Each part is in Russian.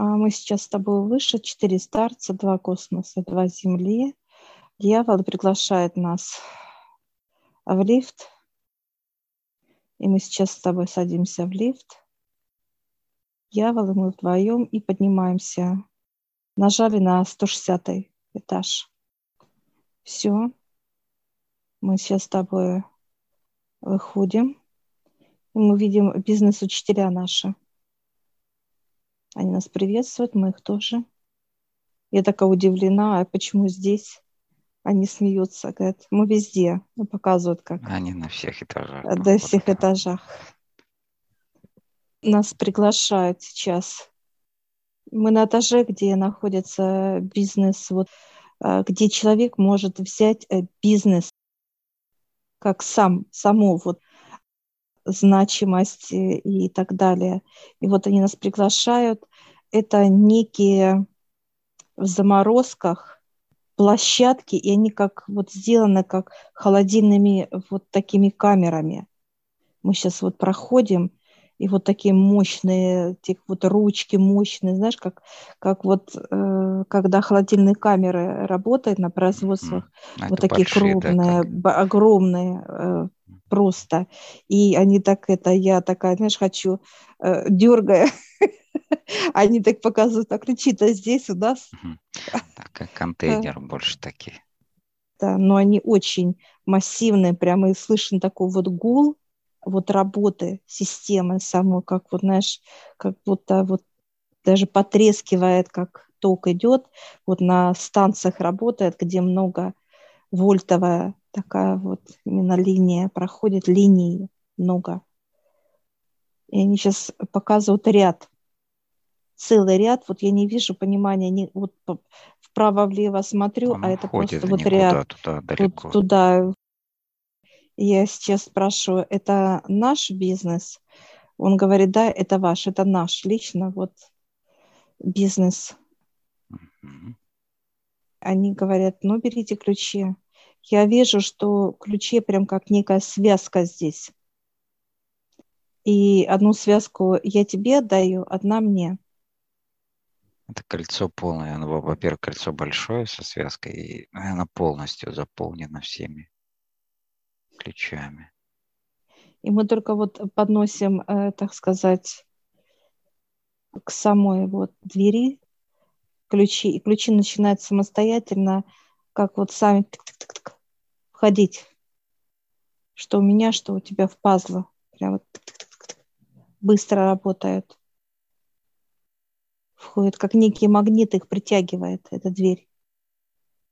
А мы сейчас с тобой выше, четыре старца, два космоса, два Земли. Дьявол приглашает нас в лифт. И мы сейчас с тобой садимся в лифт. Дьявол и мы вдвоем и поднимаемся. Нажали на 160 этаж. Все. Мы сейчас с тобой выходим. И мы видим бизнес-учителя наши. Они нас приветствуют, мы их тоже. Я такая удивлена, а почему здесь? Они смеются, говорят, мы везде, ну, показывают как. Они на всех этажах. На ну, всех вот этажах. Нас приглашают сейчас. Мы на этаже, где находится бизнес, вот, а, где человек может взять э, бизнес как сам, само вот значимость и так далее. И вот они нас приглашают. Это некие в заморозках площадки, и они как вот сделаны как холодильными вот такими камерами. Мы сейчас вот проходим, и вот такие мощные, эти вот ручки мощные, знаешь, как, как вот э, когда холодильные камеры работают на производствах, mm-hmm. вот такие большие, крупные, да, как... огромные э, просто. И они так это, я такая, знаешь, хочу, э, дергая, они так показывают, так ключи-то здесь у нас. Так, как контейнер больше такие. Да, но они очень массивные, прямо и слышно такой вот гул, вот работы системы самой, как вот, знаешь, как будто вот даже потрескивает, как ток идет, вот на станциях работает, где много вольтовая такая вот именно линия, проходит линии много. И они сейчас показывают ряд, целый ряд, вот я не вижу понимания, не, вот вправо-влево смотрю, Он а это просто вот ряд туда, далеко. туда. Я сейчас спрашиваю, это наш бизнес? Он говорит, да, это ваш, это наш лично вот бизнес. Они говорят, ну берите ключи я вижу, что ключи прям как некая связка здесь. И одну связку я тебе отдаю, одна мне. Это кольцо полное. Оно, во-первых, кольцо большое со связкой, и оно полностью заполнено всеми ключами. И мы только вот подносим, э, так сказать, к самой вот двери ключи, и ключи начинают самостоятельно, как вот сами входить. Что у меня, что у тебя в пазлы. Прям вот быстро работают. Входит, как некий магнит их притягивает, эта дверь.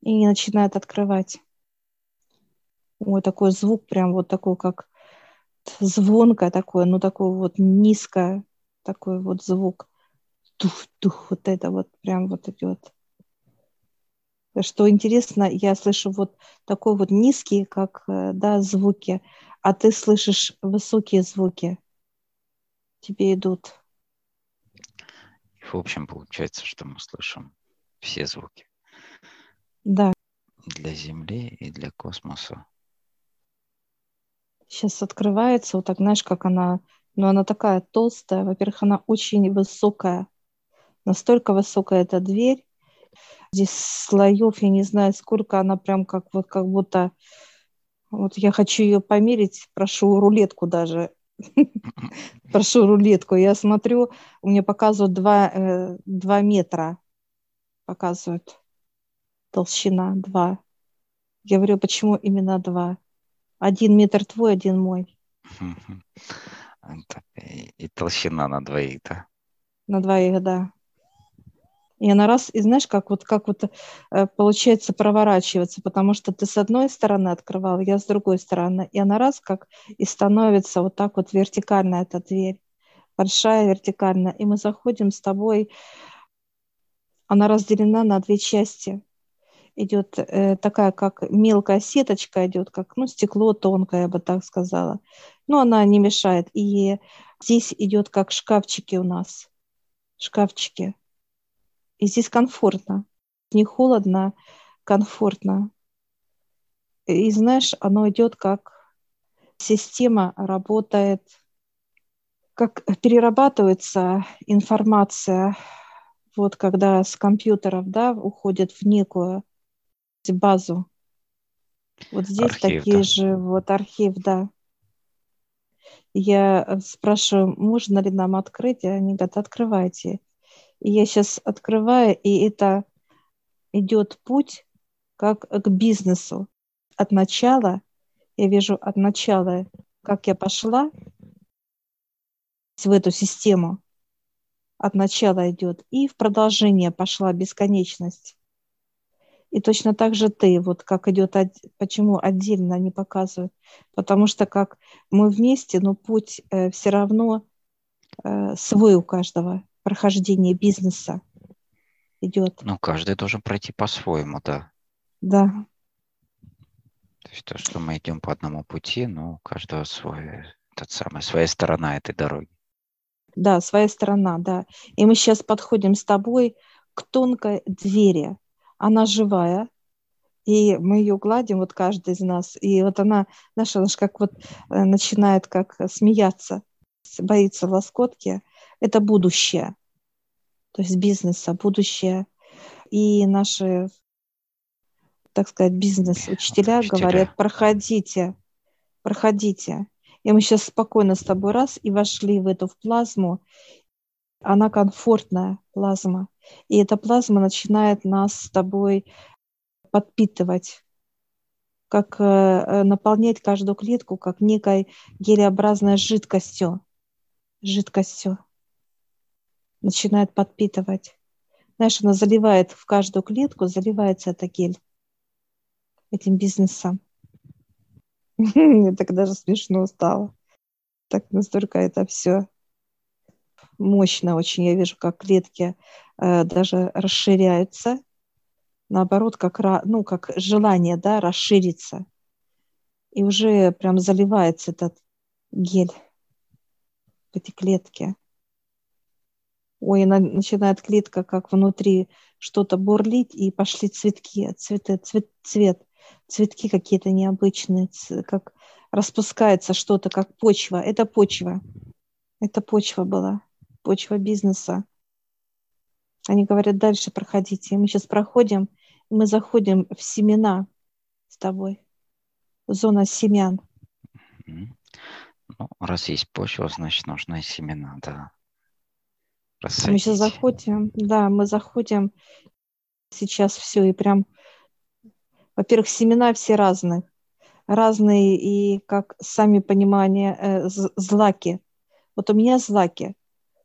И начинает открывать. Ой, такой звук прям вот такой, как звонкое такое, ну такой вот низкое, такой вот звук. Тух-тух, вот это вот прям вот идет. Что интересно, я слышу вот такой вот низкие, как э, да, звуки, а ты слышишь высокие звуки. Тебе идут. В общем, получается, что мы слышим все звуки. Да. Для Земли и для космоса. Сейчас открывается, вот так, знаешь, как она, ну, она такая толстая. Во-первых, она очень высокая. Настолько высокая эта дверь, Здесь слоев, я не знаю, сколько она прям как вот как будто... Вот я хочу ее померить, прошу рулетку даже. Прошу рулетку. Я смотрю, у меня показывают 2, 2 э, метра. Показывают. Толщина 2. Я говорю, почему именно 2? Один метр твой, один мой. И толщина на двоих, да? На двоих, да. И она раз, и знаешь, как вот, как вот э, получается проворачиваться, потому что ты с одной стороны открывал, я с другой стороны. И она раз как и становится вот так вот вертикально эта дверь, большая вертикальная. И мы заходим с тобой, она разделена на две части. Идет э, такая, как мелкая сеточка идет, как, ну, стекло тонкое, я бы так сказала. Но она не мешает. И здесь идет как шкафчики у нас, шкафчики и здесь комфортно. Не холодно, комфортно. И знаешь, оно идет как система работает, как перерабатывается информация вот когда с компьютеров, да, уходят в некую базу. Вот здесь архив, такие да. же, вот архив, да. Я спрашиваю, можно ли нам открыть, и они говорят, открывайте. И я сейчас открываю, и это идет путь как к бизнесу. От начала, я вижу от начала, как я пошла в эту систему, от начала идет, и в продолжение пошла бесконечность. И точно так же ты, вот как идет, почему отдельно не показывают, потому что как мы вместе, но путь э, все равно э, свой у каждого, прохождение бизнеса идет. Ну, каждый должен пройти по-своему, да. Да. То есть то, что мы идем по одному пути, но у каждого свой, тот самый, своя сторона этой дороги. Да, своя сторона, да. И мы сейчас подходим с тобой к тонкой двери. Она живая, и мы ее гладим, вот каждый из нас. И вот она, наша, она как вот э, начинает как смеяться, боится лоскотки. Это будущее, то есть бизнеса, будущее. И наши, так сказать, бизнес-учителя говорят, проходите, проходите. И мы сейчас спокойно с тобой раз и вошли в эту в плазму. Она комфортная плазма. И эта плазма начинает нас с тобой подпитывать, как э, наполнять каждую клетку, как некой гелеобразной жидкостью. Жидкостью. Начинает подпитывать. Знаешь, она заливает в каждую клетку, заливается эта гель этим бизнесом. Мне так даже смешно стало. Так настолько это все мощно очень. Я вижу, как клетки э, даже расширяются. Наоборот, как, ну, как желание да, расшириться. И уже прям заливается этот гель в эти клетки. Ой, начинает клетка как внутри что-то бурлить, и пошли цветки, цветы, цвет, цвет цветки какие-то необычные, как распускается что-то, как почва. Это почва. Это почва была, почва бизнеса. Они говорят, дальше проходите. Мы сейчас проходим, мы заходим в семена с тобой. Зона семян. Ну, раз есть почва, значит, нужны семена, да. Рассадить. Мы сейчас заходим, да, мы заходим сейчас все, и прям во-первых, семена все разные. Разные и, как сами понимания, э, злаки. Вот у меня злаки.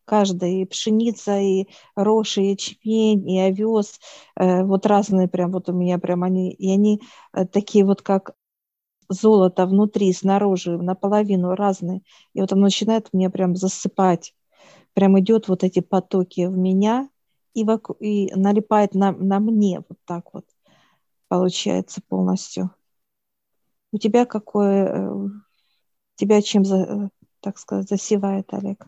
Каждая, и пшеница, и рожь, и ячмень, и овес. Э, вот разные прям, вот у меня прям они. И они э, такие вот, как золото внутри, снаружи, наполовину разные. И вот оно начинает мне прям засыпать. Прям идет вот эти потоки в меня и, вокруг, и налипает на, на мне вот так вот получается полностью. У тебя какое, э, тебя чем, за, так сказать, засевает, Олег?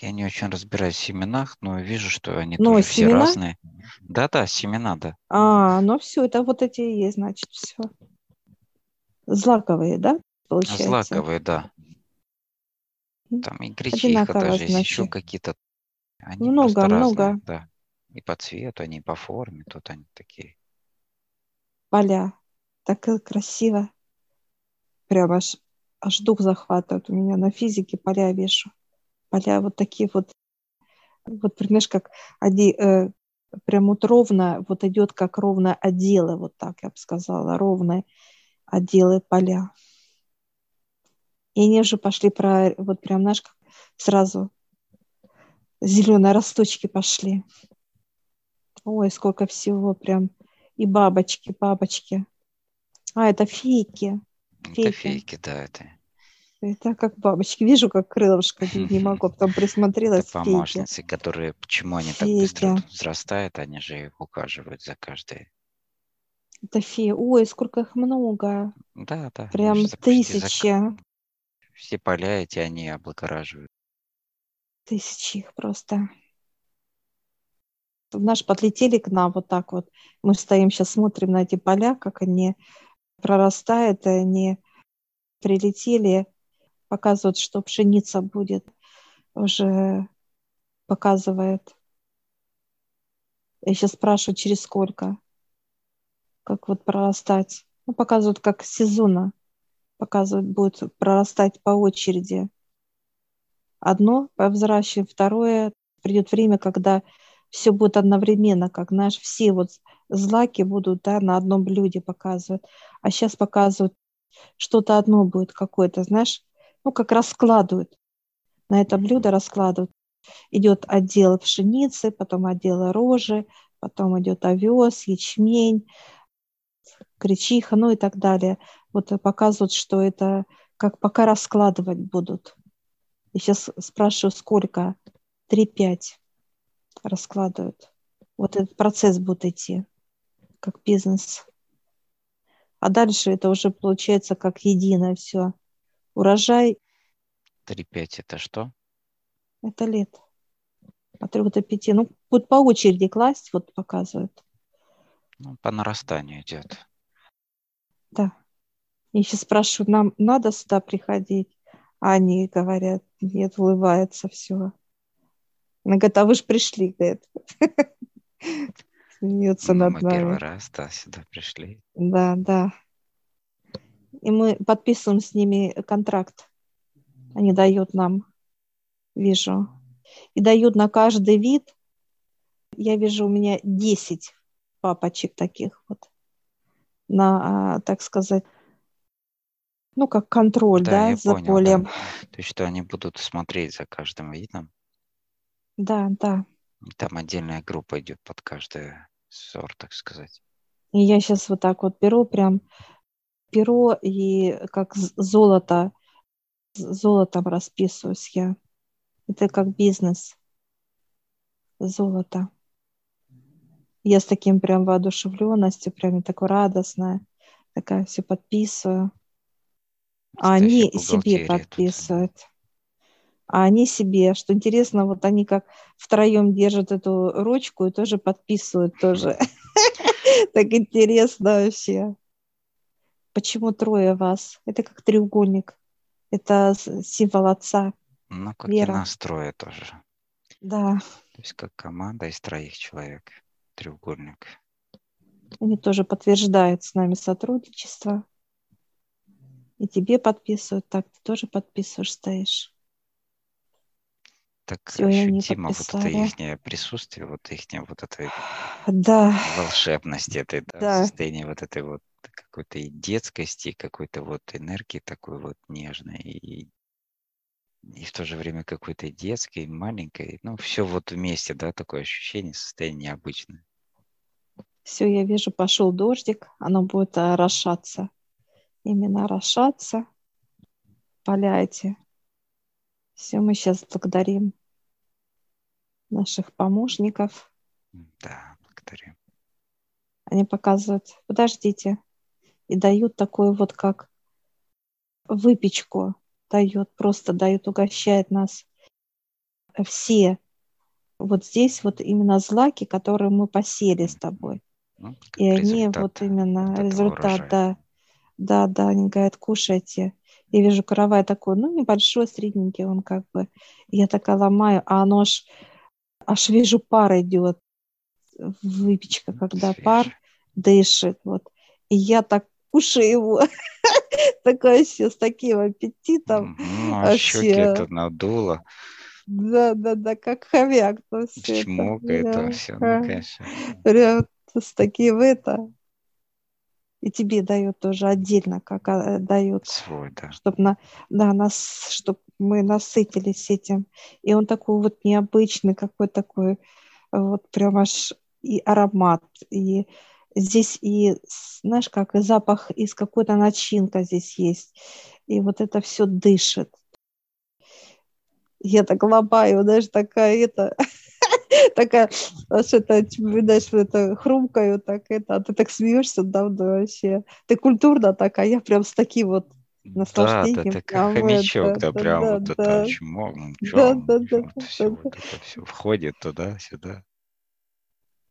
Я не очень разбираюсь в семенах, но вижу, что они но ну, тоже семена? все разные. Да-да, семена, да. А, ну все, это вот эти и есть, значит, все. Злаковые, да, получается? Злаковые, да. Там и гречиха даже есть, еще какие-то. Они много, много. Да. И по цвету, они по форме, тут они такие поля. Так красиво. Прям аж, аж дух захватывает. У меня на физике поля вешу. Поля вот такие вот. Вот, понимаешь, как они э, прям вот ровно, вот идет как ровно отделы, вот так я бы сказала, ровные отделы поля. И они уже пошли про, вот прям, знаешь, как сразу зеленые росточки пошли. Ой, сколько всего прям и бабочки, бабочки. А, это фейки. фейки. Это фейки, да, это. Это как бабочки. Вижу, как крылышко, не могу, потом присмотрелась. Это помощницы, фейки. которые, почему они так быстро взрастают, они же их ухаживают за каждой. Это феи. Ой, сколько их много. Да, да. Прям тысячи. За... Все поля эти они облагораживают. Тысячи их просто наш подлетели к нам вот так вот. Мы стоим сейчас, смотрим на эти поля, как они прорастают, и они прилетели, показывают, что пшеница будет, уже показывает. Я сейчас спрашиваю, через сколько? Как вот прорастать? Ну, показывают, как сезона. Показывают, будет прорастать по очереди. Одно по взращиванию, второе придет время, когда все будет одновременно, как, знаешь, все вот злаки будут да, на одном блюде показывать. А сейчас показывают, что-то одно будет какое-то, знаешь, ну, как раскладывают. На это блюдо раскладывают. Идет отдел пшеницы, потом отдел рожи, потом идет овес, ячмень, гречиха, ну и так далее. Вот показывают, что это как пока раскладывать будут. И сейчас спрашиваю, сколько? 3-5 раскладывают. Вот этот процесс будет идти, как бизнес. А дальше это уже получается как единое все. Урожай. 3-5 это что? Это лет. От 3 до 5. Ну, вот по очереди класть, вот показывают. Ну, по нарастанию идет. Да. И сейчас спрашиваю, нам надо сюда приходить? А они говорят, нет, улыбается все. Она говорит, а вы же пришли, говорит. Смеется ну, над мы нами. первый раз, да, сюда пришли. Да, да. И мы подписываем с ними контракт. Они дают нам, вижу. И дают на каждый вид, я вижу, у меня 10 папочек таких вот на, а, так сказать, ну, как контроль, да, да за понял, полем. Да. То есть, что они будут смотреть за каждым видом? Да, да. Там отдельная группа идет под каждый сорт, так сказать. И я сейчас вот так вот беру прям перо и как золото, золотом расписываюсь я. Это как бизнес. Золото. Я с таким прям воодушевленностью, прям такой радостная, такая все подписываю. А они себе подписывают. Тут. А они себе, что интересно, вот они как втроем держат эту ручку и тоже подписывают тоже. Так интересно вообще. Почему трое вас? Это как треугольник. Это символ отца. Ну, как Вера. и нас трое тоже. Да. То есть как команда из троих человек. Треугольник. Они тоже подтверждают с нами сотрудничество. И тебе подписывают, так ты тоже подписываешь, стоишь. Так Все, ощутимо вот это их присутствие, вот их вот этой да. волшебности, этой да, да. состояние вот этой вот какой-то и детскости, какой-то вот энергии такой вот нежной, и, и в то же время какой-то детской, маленькой. Ну, все вот вместе, да, такое ощущение, состояние необычное. Все, я вижу, пошел дождик, оно будет орошаться именно орошаться. Поляйте. Все, мы сейчас благодарим наших помощников. Да, благодарим. Они показывают, подождите, и дают такую вот как выпечку, дают, просто дают, угощает нас все. Вот здесь вот именно злаки, которые мы посели с тобой. Ну, и они вот именно результат, урожая. да, да, да, они говорят, кушайте. Я вижу каравай такой, ну, небольшой, средненький он как бы. Я такая ломаю, а оно аж, аж вижу, пар идет. Выпечка, когда Свежий. пар дышит. Вот. И я так кушаю его. Такое все с таким аппетитом. Ну, а щеки это надуло. Да, да, да, как хомяк. Чмокает это все, ну, конечно. Прям с таким это и тебе дает тоже отдельно, как а, дает, Свой, да. чтобы на, да, нас, чтобы мы насытились этим. И он такой вот необычный, какой такой, вот прям аж и аромат, и здесь и, знаешь, как и запах из какой-то начинка здесь есть, и вот это все дышит. Я так лобаю, знаешь, такая это такая, аж это, знаешь, это хрумкаю, так это, а ты так смеешься давно вообще. Ты культурно так, а я прям с таким вот наслаждением. Да, да, как хомячок, да, прям да, вот да. это чмо, да, да, да, вот да, все, да. вот это все входит туда-сюда.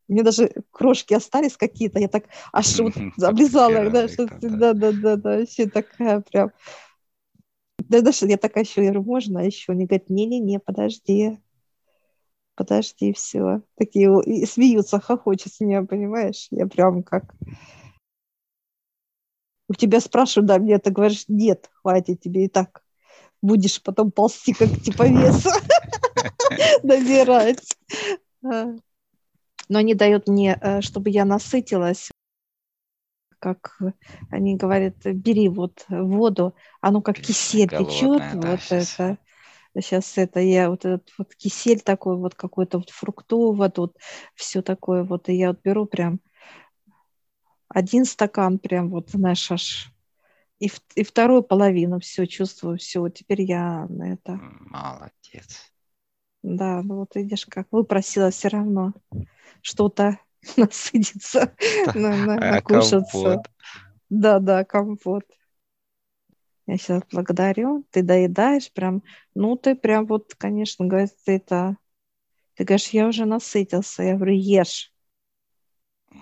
Мне даже крошки остались какие-то, я так аж вот облизала, да, что да, да, да, да, вообще такая прям. Да, даже я такая еще, я говорю, можно еще? Они говорят, не-не-не, подожди. Подожди, все. Такие и смеются, хохочут с меня, понимаешь? Я прям как... У тебя спрашивают, да, мне ты говоришь, нет, хватит тебе и так. Будешь потом ползти, как типа веса, набирать. А. Но они дают мне, э, чтобы я насытилась, как они говорят, бери вот воду, оно как кисель течет, да, вот сейчас. это сейчас это я вот этот вот кисель такой вот какой-то вот фруктовый тут все такое вот и я вот беру прям один стакан прям вот знаешь аж и, и вторую половину все чувствую все теперь я на это. Молодец. Да ну вот видишь как выпросила все равно что-то насытиться на, на, а накушаться. да да компот я сейчас благодарю, ты доедаешь прям, ну ты прям вот, конечно, говорит, ты это, ты говоришь, я уже насытился, я говорю, ешь.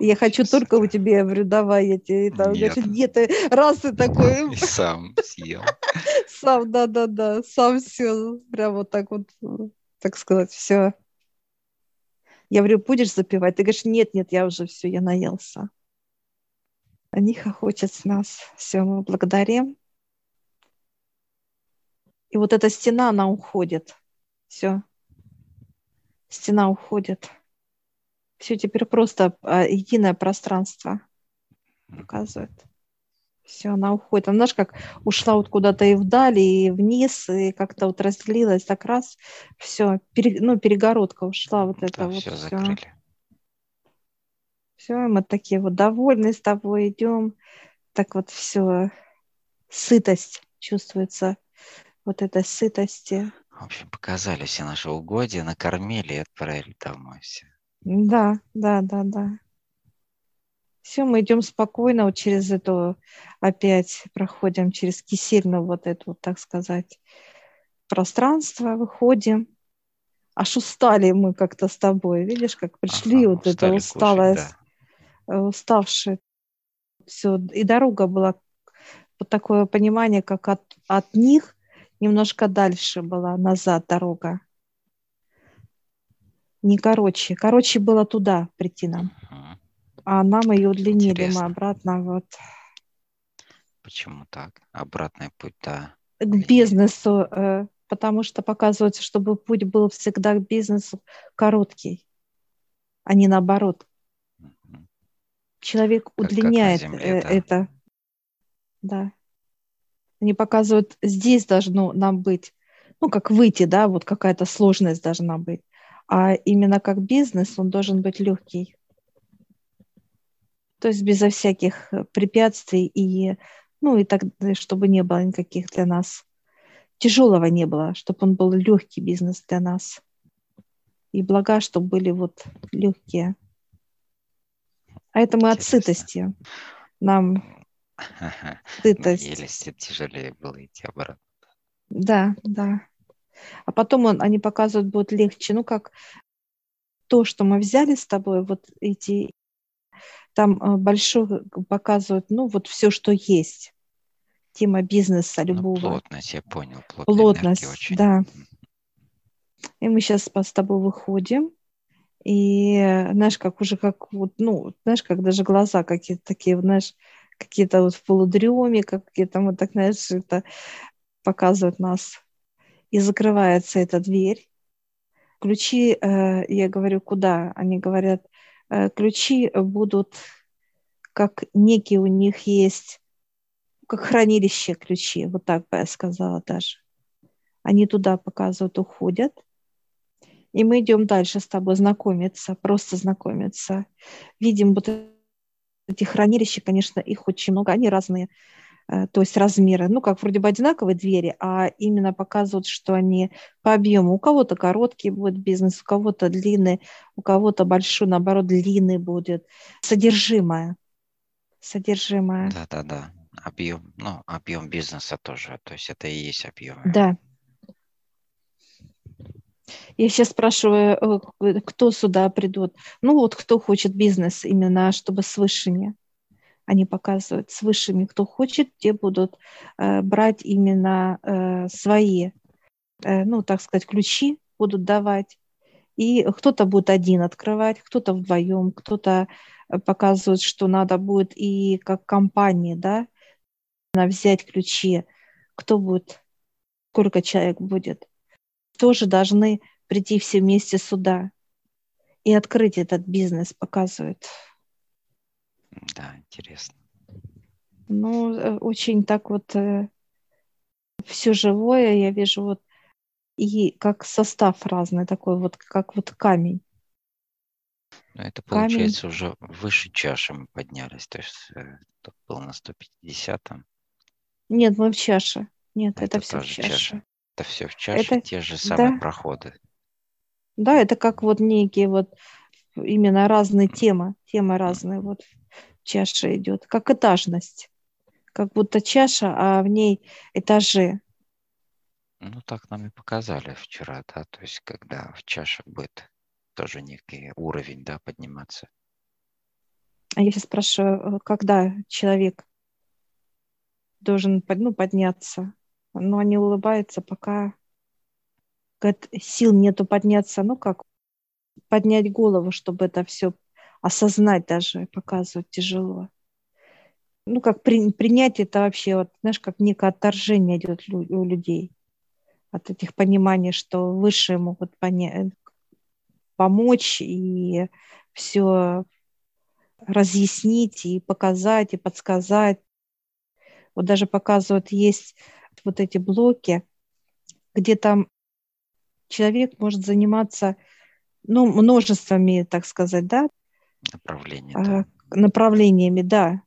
Я хочу только у тебя, я говорю, давай, я тебе это. Нет. Говорит, нет, ты раз ты такой. И сам съел. Сам, да-да-да, сам все, прям вот так вот, так сказать, все. Я говорю, будешь запивать? Ты говоришь, нет, нет, я уже все, я наелся. Они хохочут с нас. Все, мы благодарим. И вот эта стена, она уходит. Все. Стена уходит. Все теперь просто а, единое пространство показывает. Все, она уходит. Она, знаешь, как ушла вот куда-то и вдали, и вниз, и как-то вот разделилась так раз. Все, пере, ну, перегородка ушла вот это да, вот. Все, закрыли. Все, мы такие вот довольны с тобой идем. Так вот все, сытость чувствуется вот этой сытости. В общем, показали все наши угодья, накормили и отправили домой все. Да, да, да, да. Все, мы идем спокойно вот через эту, опять проходим через кисельную вот эту, вот, так сказать, пространство, выходим. Аж устали мы как-то с тобой, видишь, как пришли, ага, вот это усталое, кушать, да. Э, уставшее. Все, и дорога была вот такое понимание, как от, от них немножко дальше была назад дорога. Не короче. Короче было туда прийти нам. А нам ее удлинили Интересно. мы обратно вот. Почему так? Обратный путь, да. К бизнесу, э, потому что показывается, чтобы путь был всегда к бизнесу короткий, а не наоборот. Человек как, удлиняет как земле, э, да. это. Да. Они показывают, здесь должно нам быть, ну, как выйти, да, вот какая-то сложность должна быть. А именно как бизнес он должен быть легкий. То есть безо всяких э, препятствий и, ну, и так, чтобы не было никаких для нас, тяжелого не было, чтобы он был легкий бизнес для нас. И блага, чтобы были вот легкие. А это мы Интересно. от сытости. Нам Сытость. Еле тяжелее было идти обратно. Да, да. А потом он, они показывают, будет легче. Ну, как то, что мы взяли с тобой, вот эти, там э, большой показывают, ну, вот все, что есть. Тема бизнеса ну, любого. Ну, плотность, я понял. Плотность, очень. да. И мы сейчас с тобой выходим. И знаешь, как уже как вот, ну, знаешь, как даже глаза какие-то такие, знаешь, какие-то вот в полудреме, какие-то вот так, знаешь, это показывают нас. И закрывается эта дверь. Ключи, э, я говорю, куда? Они говорят, э, ключи будут, как некие у них есть, как хранилище ключи, вот так бы я сказала даже. Они туда показывают, уходят. И мы идем дальше с тобой знакомиться, просто знакомиться. Видим вот эти хранилища, конечно, их очень много, они разные, э, то есть размеры, ну, как вроде бы одинаковые двери, а именно показывают, что они по объему. У кого-то короткий будет бизнес, у кого-то длинный, у кого-то большой, наоборот, длинный будет. Содержимое. Содержимое. Да-да-да. Объем, ну, объем бизнеса тоже, то есть это и есть объем. Да. Я сейчас спрашиваю, э, кто сюда придут. Ну вот кто хочет бизнес именно, чтобы с высшими. Они показывают с высшими, кто хочет, те будут э, брать именно э, свои, э, ну так сказать, ключи будут давать. И кто-то будет один открывать, кто-то вдвоем, кто-то э, показывает, что надо будет и как компании, да, взять ключи, кто будет, сколько человек будет. Тоже должны прийти все вместе сюда и открыть этот бизнес, показывают. Да, интересно. Ну, очень так вот все живое, я вижу вот и как состав разный такой, вот как вот камень. Ну, это получается камень. уже выше чаши мы поднялись, то есть э, тут был на 150-м. Нет, мы в чаше. Нет, это, это все в чаше. чаше. Это все в чаше, это... те же самые да. проходы. Да, это как вот некие вот именно разные темы, темы разные вот в чаше идет, как этажность, как будто чаша, а в ней этажи. Ну, так нам и показали вчера, да, то есть когда в чаше будет тоже некий уровень, да, подниматься. А я сейчас спрашиваю, э, когда человек должен ну, подняться, но они улыбаются, пока говорят, сил нету подняться, ну как, поднять голову, чтобы это все осознать даже, показывать тяжело. Ну, как при, принять это вообще, вот, знаешь, как некое отторжение идет у людей от этих пониманий, что высшие могут понять, помочь и все разъяснить и показать, и подсказать. Вот даже показывают, есть вот эти блоки, где там человек может заниматься ну, множествами, так сказать, да? Направлениями. А, да. Направлениями, да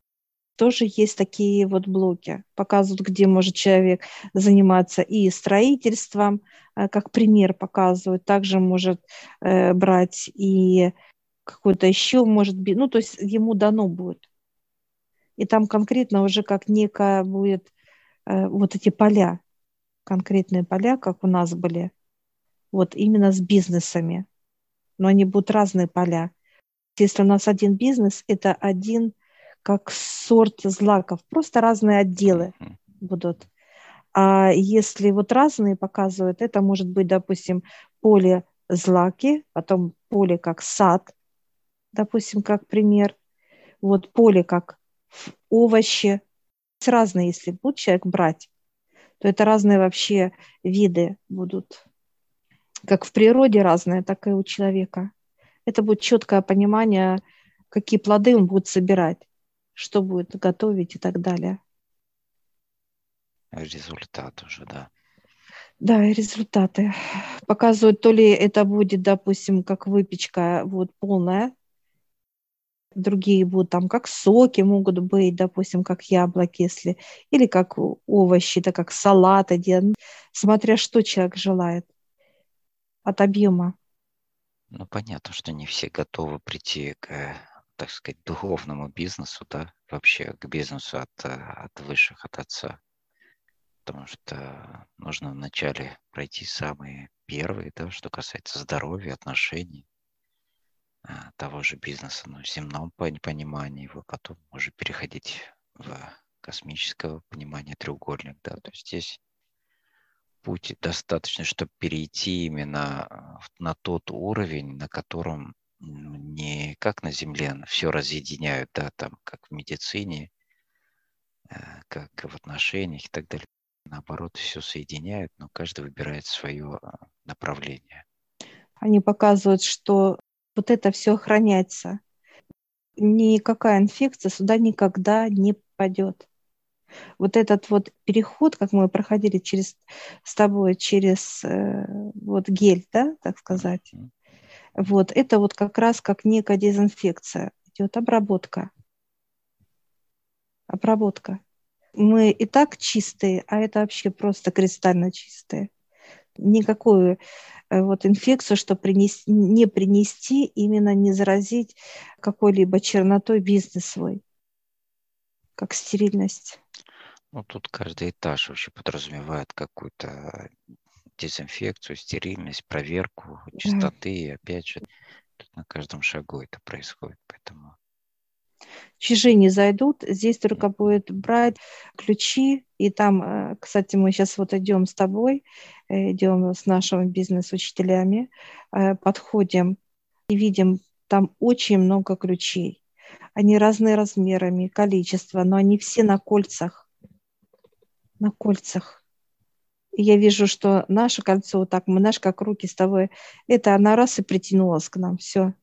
тоже есть такие вот блоки, показывают, где может человек заниматься и строительством, э, как пример показывают, также может э, брать и какой-то еще, может быть, ну, то есть ему дано будет. И там конкретно уже как некая будет э, вот эти поля, конкретные поля, как у нас были, вот именно с бизнесами. Но они будут разные поля. Если у нас один бизнес, это один – как сорт злаков, просто разные отделы будут. А если вот разные показывают, это может быть, допустим, поле злаки, потом поле как сад, допустим, как пример, вот поле как овощи, разные, если будет человек брать, то это разные вообще виды будут. Как в природе разные, так и у человека. Это будет четкое понимание, какие плоды он будет собирать что будет готовить и так далее. Результат уже, да. Да, результаты. Показывают, то ли это будет, допустим, как выпечка вот полная, другие будут там как соки могут быть, допустим, как яблоки, если, или как овощи, да, как салат один, смотря что человек желает от объема. Ну, понятно, что не все готовы прийти к так сказать, духовному бизнесу, да, вообще к бизнесу от, от высших, от отца. Потому что нужно вначале пройти самые первые, да, что касается здоровья, отношений, а, того же бизнеса, но в земном понимании его, потом уже переходить в космического понимания треугольник, да, то есть здесь путь достаточно, чтобы перейти именно на тот уровень, на котором не как на Земле все разъединяют, да, там, как в медицине, э, как в отношениях и так далее. Наоборот, все соединяют, но каждый выбирает свое а, направление. Они показывают, что вот это все охраняется. Никакая инфекция сюда никогда не попадет. Вот этот вот переход, как мы проходили через, с тобой через э, вот гель, да, так сказать, mm-hmm вот, это вот как раз как некая дезинфекция. Идет обработка. Обработка. Мы и так чистые, а это вообще просто кристально чистые. Никакую э, вот инфекцию, что принести, не принести, именно не заразить какой-либо чернотой бизнес свой, как стерильность. Ну, тут каждый этаж вообще подразумевает какую-то дезинфекцию, стерильность, проверку чистоты. И опять же, тут на каждом шагу это происходит. Поэтому чужие не зайдут, здесь только будет брать ключи, и там, э, кстати, мы сейчас вот идем с тобой, э, идем с нашими бизнес-учителями, э, подходим и видим там очень много ключей. Они разные размерами, количество, но они все на кольцах. На кольцах. И я вижу, что наше кольцо, вот так, мы наш как руки с тобой, это она раз и притянулась к нам, все.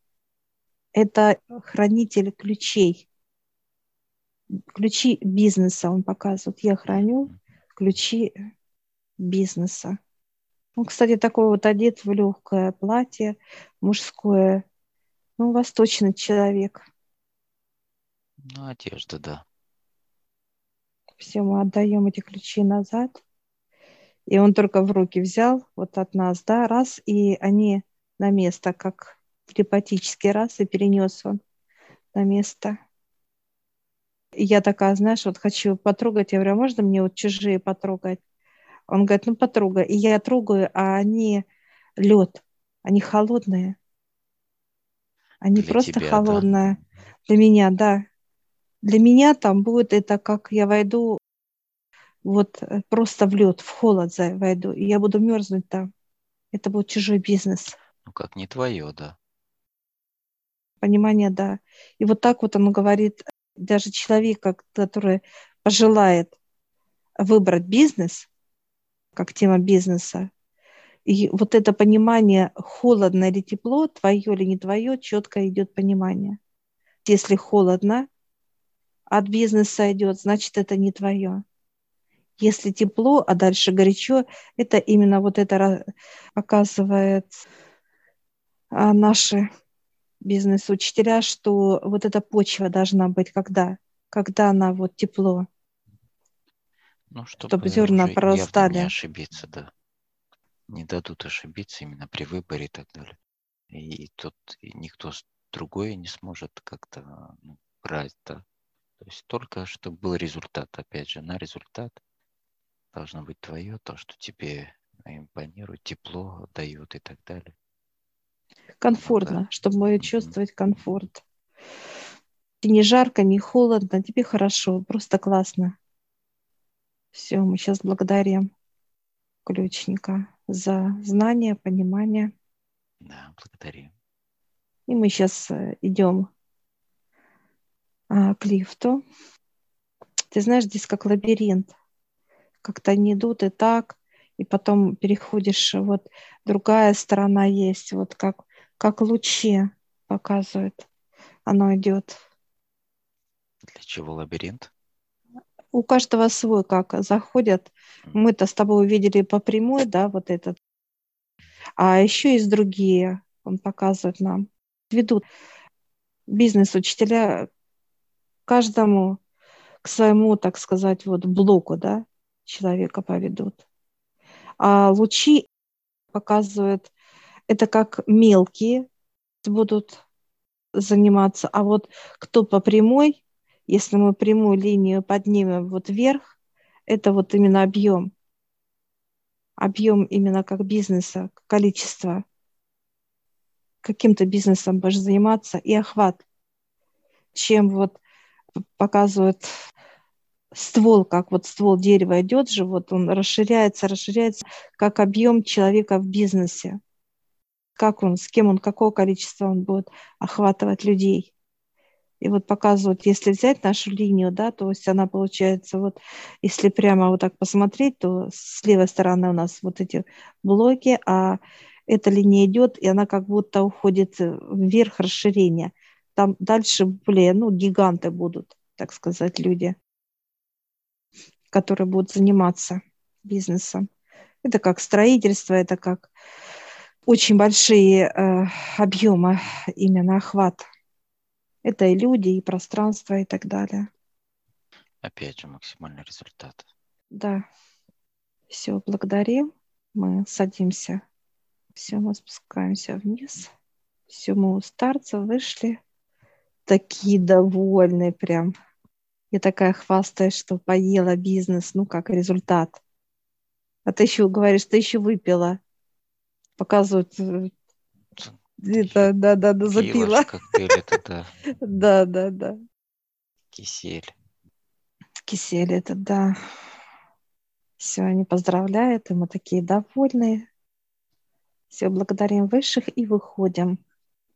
Это хранитель ключей. Ключи бизнеса он показывает. Я храню ключи бизнеса. Он, кстати, такой вот одет в легкое платье, мужское. Ну, восточный человек. Ну, одежда, да. Все, мы отдаем эти ключи назад. И он только в руки взял вот от нас, да, раз, и они на место, как телепатический раз, и перенес он на место. И я такая, знаешь, вот хочу потрогать. Я говорю, а можно мне вот чужие потрогать? Он говорит, ну потрогай. И я трогаю, а они лед, они холодные. Они Для просто тебя, холодные. Да? Для меня, да. Для меня там будет это, как я войду вот э, просто в лед, в холод войду, и я буду мерзнуть там. Это будет чужой бизнес. Ну, как не твое, да. Понимание, да. И вот так вот он говорит, даже человек, который пожелает выбрать бизнес, как тема бизнеса, и вот это понимание, холодно или тепло, твое или не твое, четко идет понимание. Если холодно, от бизнеса идет, значит, это не твое. Если тепло, а дальше горячо, это именно вот это показывает а, наши бизнес-учителя, что вот эта почва должна быть когда? Когда она вот тепло. Ну, чтобы, чтобы зерна прорастали. не ошибиться, да. Не дадут ошибиться именно при выборе и так далее. И тут никто другой не сможет как-то ну, брать, да. То есть только чтобы был результат, опять же, на результат должно быть твое, то, что тебе импонирует, тепло дает и так далее. Комфортно, ну, да. чтобы чувствовать комфорт. Не жарко, не холодно, тебе хорошо, просто классно. Все, мы сейчас благодарим ключника за знание, понимание. Да, благодарим. И мы сейчас э, идем а, к лифту. Ты знаешь, здесь как лабиринт как-то они идут и так, и потом переходишь, вот другая сторона есть, вот как, как лучи показывает, оно идет. Для чего лабиринт? У каждого свой, как заходят. Мы-то с тобой увидели по прямой, да, вот этот. А еще есть другие, он показывает нам. Ведут бизнес-учителя каждому к своему, так сказать, вот блоку, да, человека поведут. А лучи показывают, это как мелкие будут заниматься, а вот кто по прямой, если мы прямую линию поднимем вот вверх, это вот именно объем. Объем именно как бизнеса, количество. Каким-то бизнесом будешь заниматься и охват. Чем вот показывают ствол, как вот ствол дерева идет же, вот он расширяется, расширяется, как объем человека в бизнесе. Как он, с кем он, какое количество он будет охватывать людей. И вот показывают, если взять нашу линию, да, то есть она получается вот, если прямо вот так посмотреть, то с левой стороны у нас вот эти блоки, а эта линия идет, и она как будто уходит вверх расширение. Там дальше более, ну, гиганты будут, так сказать, люди которые будут заниматься бизнесом. Это как строительство, это как очень большие э, объемы именно охват. Это и люди, и пространство, и так далее. Опять же, максимальный результат. Да. Все, благодарим. Мы садимся. Все, мы спускаемся вниз. Все, мы у старца вышли. Такие довольные прям. Я такая хвастаюсь, что поела бизнес, ну, как результат. А ты еще говоришь, ты еще выпила. Показывают э, это, да, да, да, запила. да. Да, да, да. Кисель. Кисель это, да. Все, они поздравляют, и мы такие довольные. Все, благодарим высших и выходим.